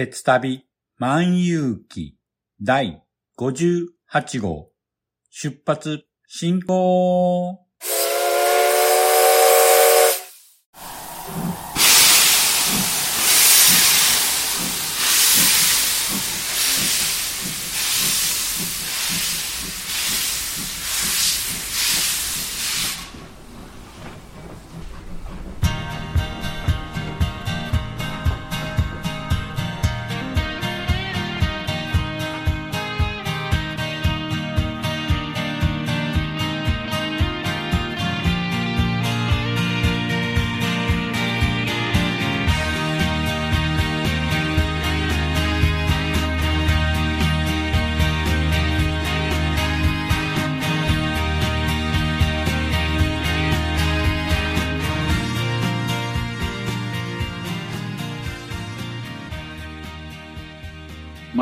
鉄旅万有記第58号。出発進行。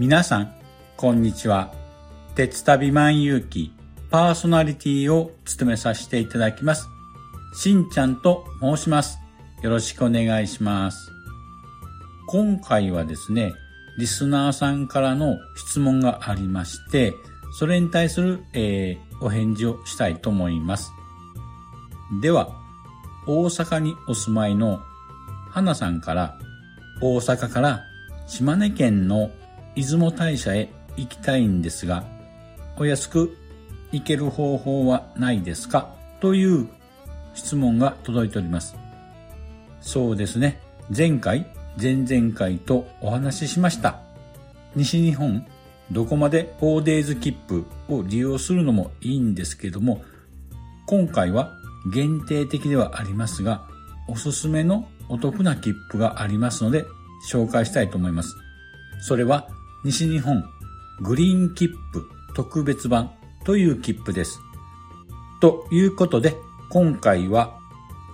皆さん、こんにちは。鉄旅万有記パーソナリティを務めさせていただきます。しんちゃんと申します。よろしくお願いします。今回はですね、リスナーさんからの質問がありまして、それに対する、えーお返事をしたいと思います。では、大阪にお住まいの花さんから、大阪から島根県の出雲大社へ行きたいんですが、お安く行ける方法はないですか？という質問が届いております。そうですね。前回、前々回とお話ししました。西日本、どこまで 4days 切符を利用するのもいいんですけども、今回は限定的ではありますが、おすすめのお得な切符がありますので、紹介したいと思います。それは西日本グリーン切符特別版という切符です。ということで、今回は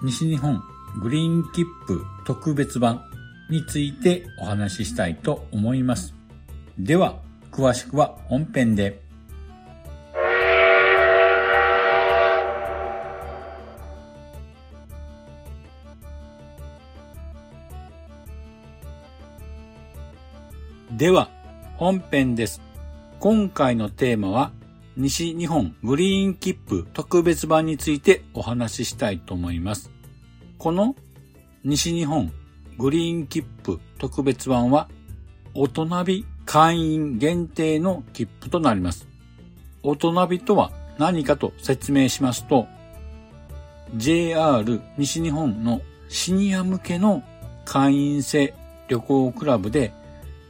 西日本グリーン切符特別版についてお話ししたいと思います。では、詳しくは本編で。では、本編です。今回のテーマは、西日本グリーン切符特別版についてお話ししたいと思います。この西日本グリーン切符特別版は、大人び会員限定の切符となります。大人びとは何かと説明しますと、JR 西日本のシニア向けの会員制旅行クラブで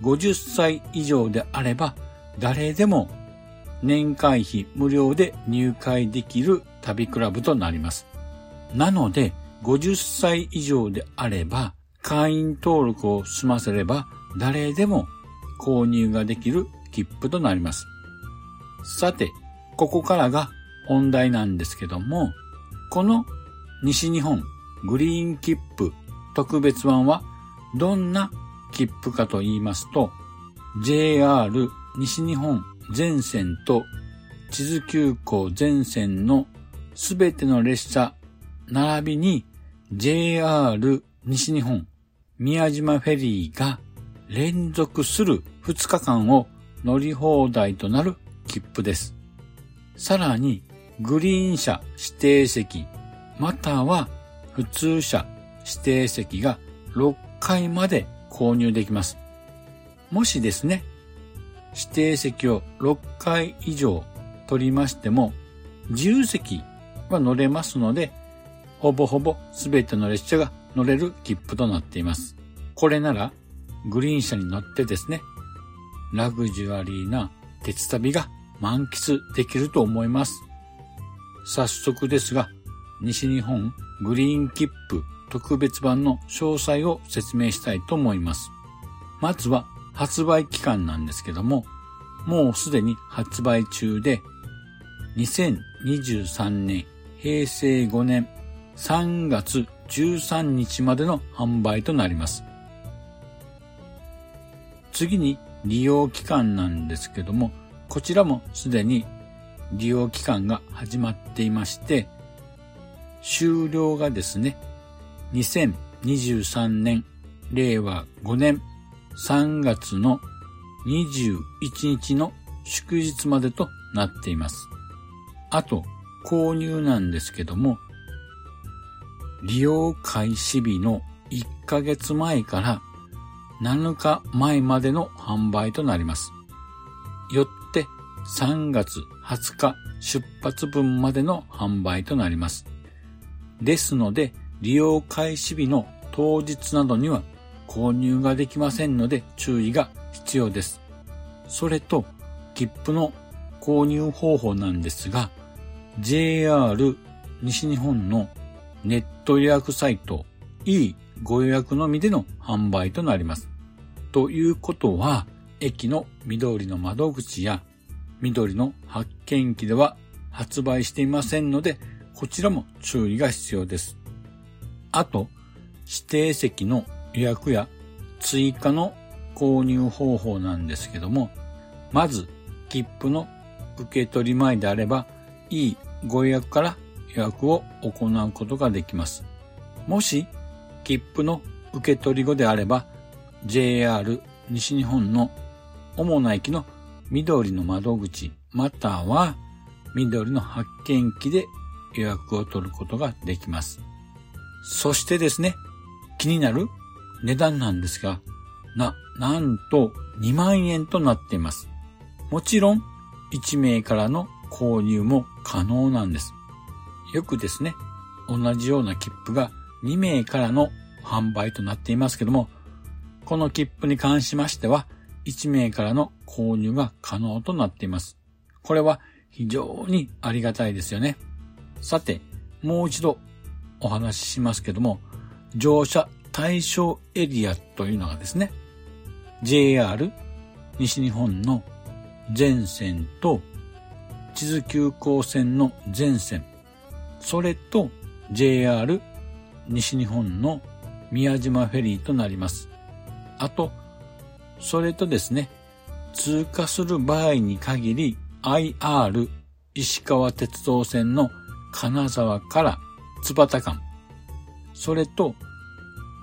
50歳以上であれば誰でも年会費無料で入会できる旅クラブとなります。なので50歳以上であれば会員登録を済ませれば誰でも購入ができる切符となります。さて、ここからが本題なんですけども、この西日本グリーン切符特別版はどんな切符かと言いますと、JR 西日本全線と地図急行全線のすべての列車、並びに JR 西日本宮島フェリーが連続する2日間を乗り放題となる切符です。さらに、グリーン車指定席、または普通車指定席が6回まで購入できます。もしですね、指定席を6回以上取りましても、自由席は乗れますので、ほぼほぼ全ての列車が乗れる切符となっています。これなら、グリーン車に乗ってですね、ラグジュアリーな鉄旅が満喫できると思います。早速ですが、西日本グリーン切符特別版の詳細を説明したいと思います。まずは発売期間なんですけども、もうすでに発売中で、2023年平成5年3月13日までの販売となります。次に利用期間なんですけども、こちらもすでに利用期間が始まっていまして、終了がですね、2023年令和5年3月の21日の祝日までとなっています。あと、購入なんですけども、利用開始日の1ヶ月前から7日前までの販売となります。よって3月20日出発分までの販売となります。ですので、利用開始日の当日などには購入ができませんので注意が必要です。それと、切符の購入方法なんですが、JR 西日本のネット予約サイト E ご予約のみでの販売となります。ということは、駅の緑の窓口や緑の発見機では発売していませんので、こちらも注意が必要です。あと、指定席の予約や追加の購入方法なんですけども、まず、切符の受け取り前であれば、いいご予約から予約を行うことができます。もし、切符の受け取り後であれば、JR 西日本の主な駅の緑の窓口または緑の発見機で予約を取ることができます。そしてですね、気になる値段なんですが、な、なんと2万円となっています。もちろん1名からの購入も可能なんです。よくですね、同じような切符が2名からの販売となっていますけども、この切符に関しましては、1名からの購入が可能となっています。これは非常にありがたいですよね。さて、もう一度お話ししますけども、乗車対象エリアというのがですね、JR 西日本の全線と地図急行線の全線、それと JR 西日本の宮島フェリーとなります。あと、それとですね、通過する場合に限り IR 石川鉄道線の金沢から津幡間、それと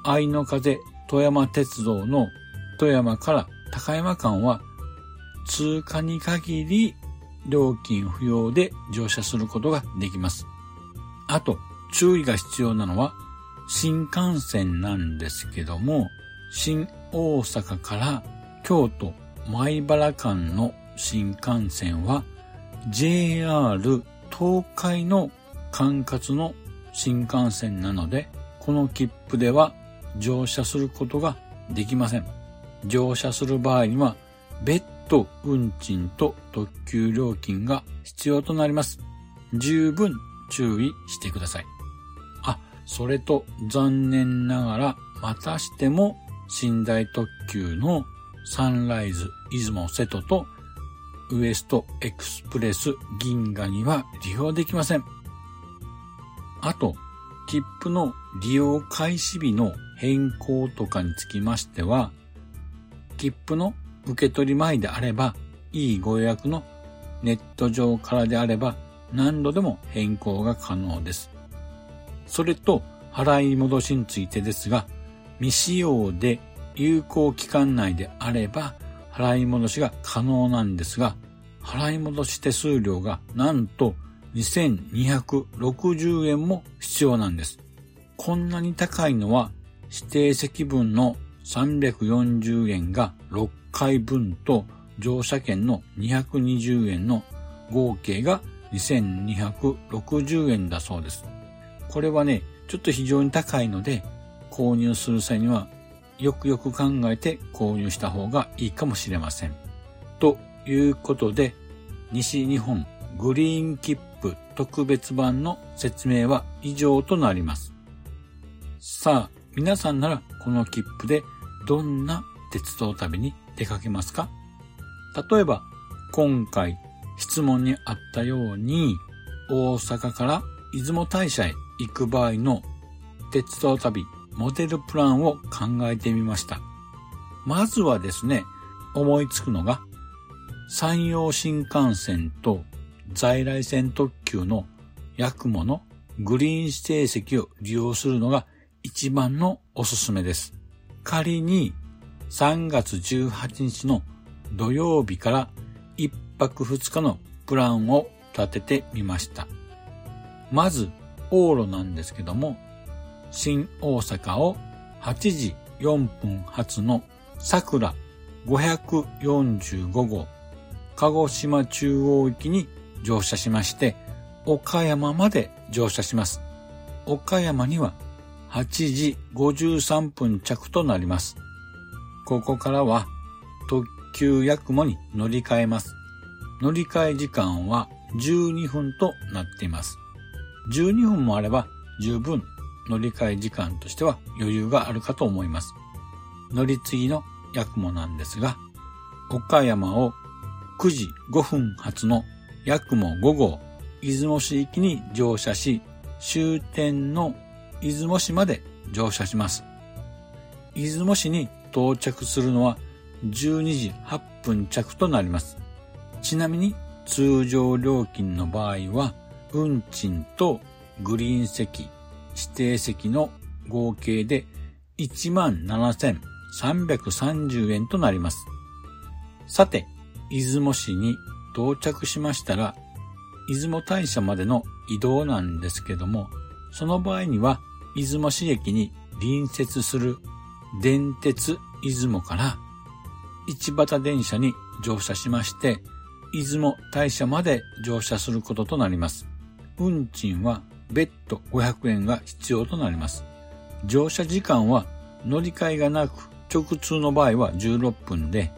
愛の風富山鉄道の富山から高山間は通過に限り料金不要で乗車することができます。あと、注意が必要なのは新幹線なんですけども、新大阪から京都米原間の新幹線は JR 東海の管轄の新幹線なので、この切符では乗車することができません。乗車する場合には別途運賃と特急料金が必要となります。十分注意してください。あ、それと残念ながらまたしても寝台特急のサンライズ出雲瀬戸とウエストエクスプレス銀河には利用できません。あと、切符の利用開始日の変更とかにつきましては、切符の受け取り前であればいいご予約のネット上からであれば何度でも変更が可能です。それと払い戻しについてですが、未使用で有効期間内であれば払い戻しが可能なんですが、払い戻し手数料がなんと2260円も必要なんです。こんなに高いのは指定席分の340円が6回分と乗車券の220円の合計が2260円だそうです。これはね、ちょっと非常に高いので、購入する際にはよくよく考えて購入した方がいいかもしれません。ということで、西日本グリーン切符特別版の説明は以上となります。さあ、皆さんならこの切符でどんな鉄道旅に出かけますか？例えば、今回質問にあったように、大阪から出雲大社へ行く場合の鉄道旅モデルプランを考えてみました。まずはですね、思いつくのが、山陽新幹線と在来線特急のヤクモのグリーン指定席を利用するのが一番のおすすめです。仮に3月18日の土曜日から1泊2日のプランを立ててみました。まず、往路なんですけども、新大阪を8時4分発の桜545号、鹿児島中央行きに乗車しまして、岡山まで乗車します。岡山には8時53分着となります。ここからは特急ヤクモに乗り換えます。乗り換え時間は12分となっています。12分もあれば十分乗り換え時間としては余裕があるかと思います。乗り継ぎのヤクモなんですが、岡山を9時5分発のヤクモ5号、出雲市行きに乗車し、終点の出雲市まで乗車します。出雲市に到着するのは12時8分着となります。ちなみに通常料金の場合は、運賃とグリーン席、指定席の合計で17,330円となります。さて、出雲市に到着しましたら、出雲大社までの移動なんですけども、その場合には、出雲市駅に隣接する電鉄出雲から市畑電車に乗車しまして、出雲大社まで乗車することとなります。運賃は別途500円が必要となります。乗車時間は乗り換えがなく直通の場合は16分で、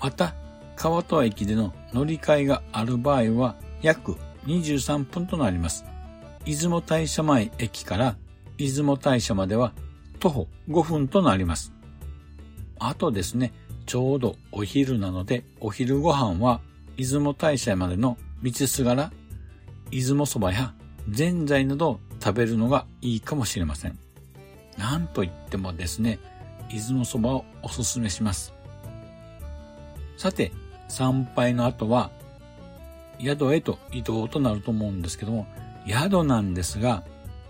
また川戸駅での乗り換えがある場合は約23分となります。出雲大社前駅から出雲大社までは徒歩5分となります。あとですね、ちょうどお昼なので、お昼ご飯は出雲大社までの道すがら、出雲そばやぜんざいなどを食べるのがいいかもしれません。なんといってもですね、出雲そばをおすすめします。さて、参拝の後は、宿へと移動となると思うんですけども、宿なんですが、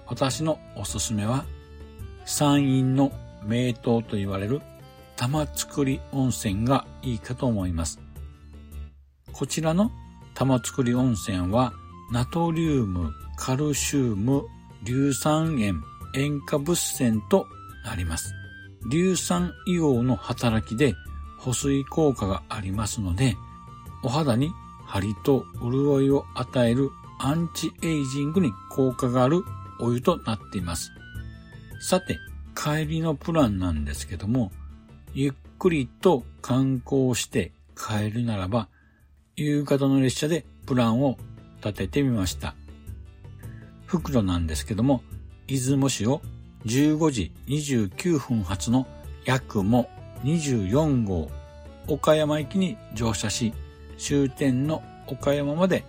私のおすすめは、山陰の名湯と言われる玉造温泉がいいかと思います。こちらの玉造温泉は、ナトリウム、カルシウム、硫酸塩、塩化物泉となります。硫酸硫黄の働きで保水効果がありますので、お肌に張りと潤いを与えるアンチエイジングに効果があるお湯となっています。さて、帰りのプランなんですけども、ゆっくりと観光して帰るならば、夕方の列車でプランを立ててみました。袋なんですけども、出雲市を15時29分発の約も24号岡山駅に乗車し、終点の岡山まで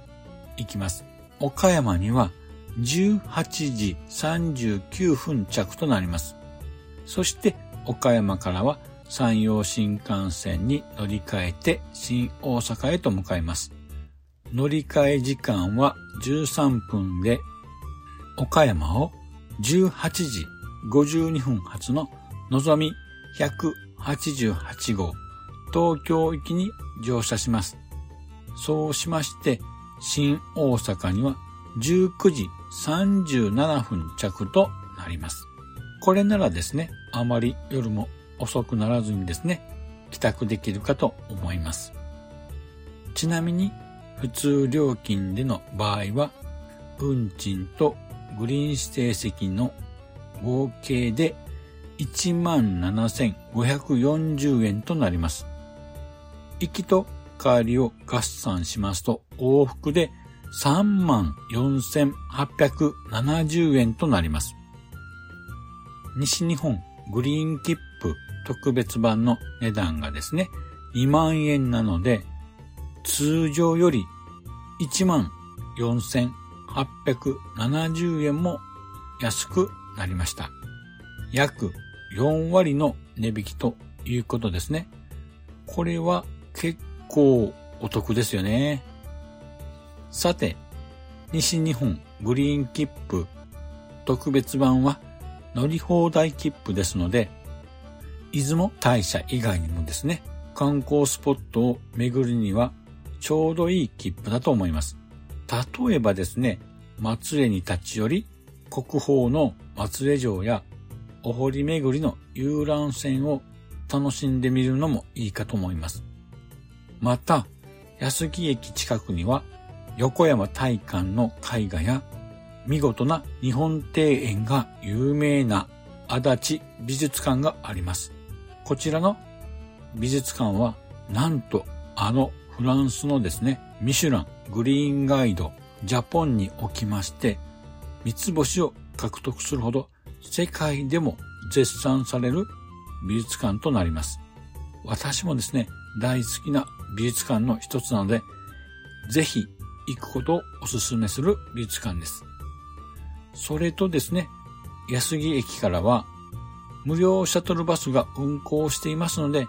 行きます。岡山には18時39分着となります。そして岡山からは山陽新幹線に乗り換えて新大阪へと向かいます。乗り換え時間は13分で、岡山を18時52分発ののぞみ88号東京行きに乗車します。そうしまして、新大阪には19時37分着となります。これならですね、あまり夜も遅くならずにですね、帰宅できるかと思います。ちなみに、普通料金での場合は、運賃とグリーン指定席の合計で17,540円となります。行きと帰りを合算しますと往復で34,870円となります。西日本グリーン切符特別版の値段がですね、2万円なので、通常より14,870円も安くなりました。約4割の値引きということですね。これは結構お得ですよね。さて、西日本グリーン切符特別版は乗り放題切符ですので、出雲大社以外にもですね、観光スポットを巡るにはちょうどいい切符だと思います。例えばですね、松江に立ち寄り、国宝の松江城やお堀巡りの遊覧船を楽しんでみるのもいいかと思います。また、安木駅近くには横山大観の絵画や見事な日本庭園が有名な足立美術館があります。こちらの美術館はなんとあのフランスのですね、ミシュラングリーンガイドジャポンにおきまして三つ星を獲得するほど世界でも絶賛される美術館となります。私もですね、大好きな美術館の一つなので、ぜひ行くことをお勧めする美術館です。それとですね、安木駅からは無料シャトルバスが運行していますので、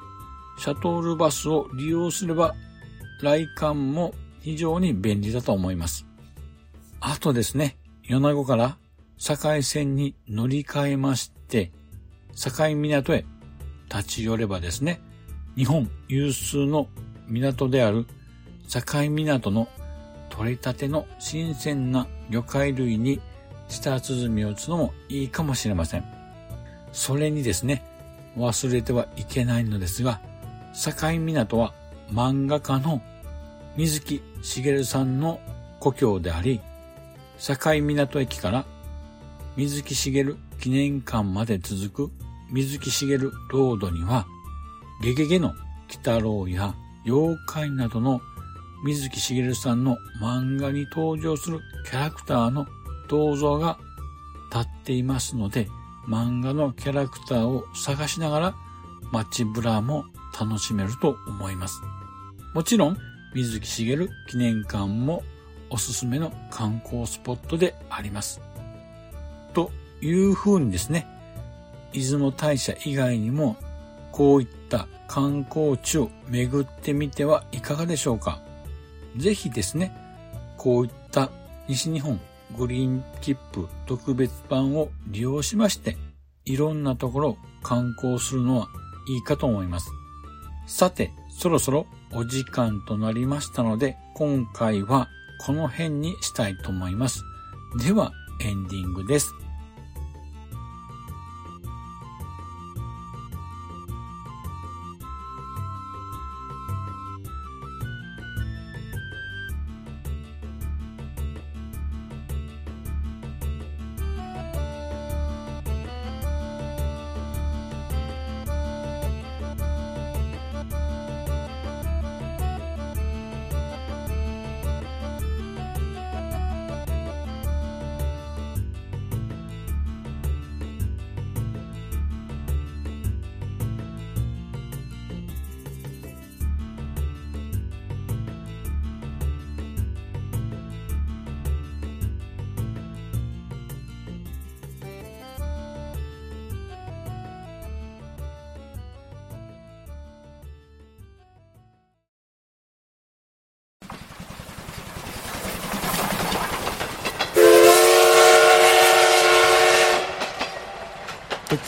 シャトルバスを利用すれば来館も非常に便利だと思います。あとですね、米子から境線に乗り換えまして、境港へ立ち寄ればですね、日本有数の港である境港の取れたての新鮮な魚介類に舌鼓を打つのもいいかもしれません。それにですね、忘れてはいけないのですが、境港は漫画家の水木しげるさんの故郷であり、境港駅から水木しげる記念館まで続く水木しげるロードには、ゲゲゲの鬼太郎や妖怪などの水木しげるさんの漫画に登場するキャラクターの銅像が立っていますので、漫画のキャラクターを探しながら街ブラも楽しめると思います。もちろん、水木しげる記念館もおすすめの観光スポットであります。というふうにですね、出雲大社以外にもこういった観光地を巡ってみてはいかがでしょうか。ぜひですね、こういった西日本グリーン切符特別版を利用しまして、いろんなところを観光するのはいいかと思います。さて、そろそろお時間となりましたので、今回はこの辺にしたいと思います。では、エンディングです。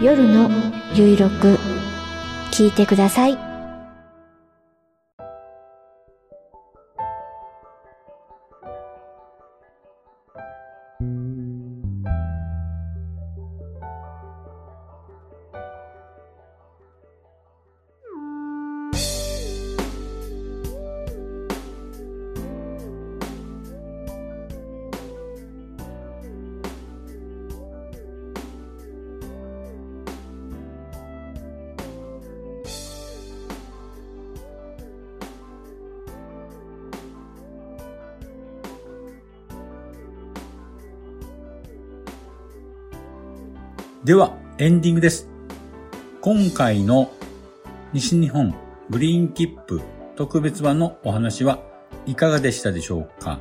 夜のゆいろく聞いてください。エンディングです。今回の西日本グリーン切符特別版のお話はいかがでしたでしょうか？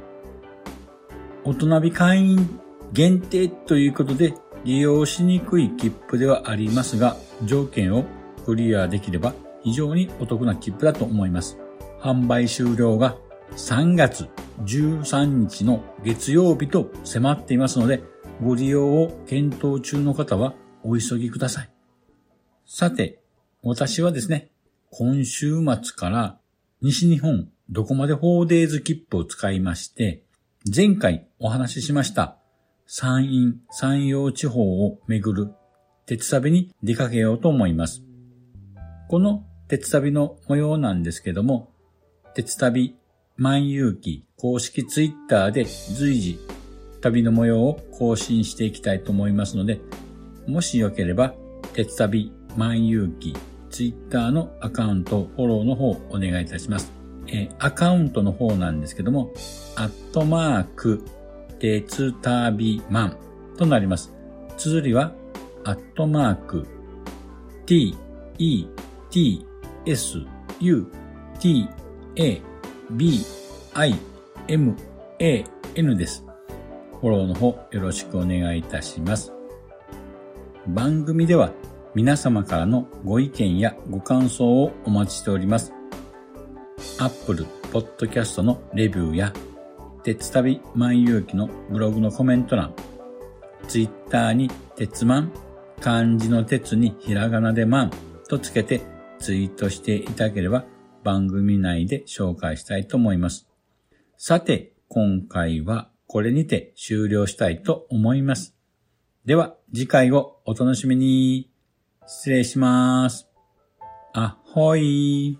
大人び会員限定ということで利用しにくい切符ではありますが、条件をクリアできれば非常にお得な切符だと思います。販売終了が3月13日の月曜日と迫っていますので、ご利用を検討中の方はお急ぎください。さて、私はですね、今週末から西日本どこまで 4days 切符を使いまして、前回お話ししました山陰、山陽地方を巡る鉄旅に出かけようと思います。この鉄旅の模様なんですけども、鉄旅万有記公式ツイッターで随時旅の模様を更新していきたいと思いますので、もしよければ、鉄旅万有記ツイッターのアカウントフォローの方お願いいたします。えアカウントの方なんですけども、アットマーク、鉄旅マンとなります。綴りは、アットマーク、t, e, t, s, u, t, a, b, i, m, a, n です。フォローの方よろしくお願いいたします。番組では皆様からのご意見やご感想をお待ちしております。Apple Podcast のレビューや、鉄旅万有記のブログのコメント欄、Twitter に鉄マン、漢字の鉄にひらがなでマンとつけてツイートしていただければ番組内で紹介したいと思います。さて、今回はこれにて終了したいと思います。では、次回をお楽しみに。失礼します。あほい。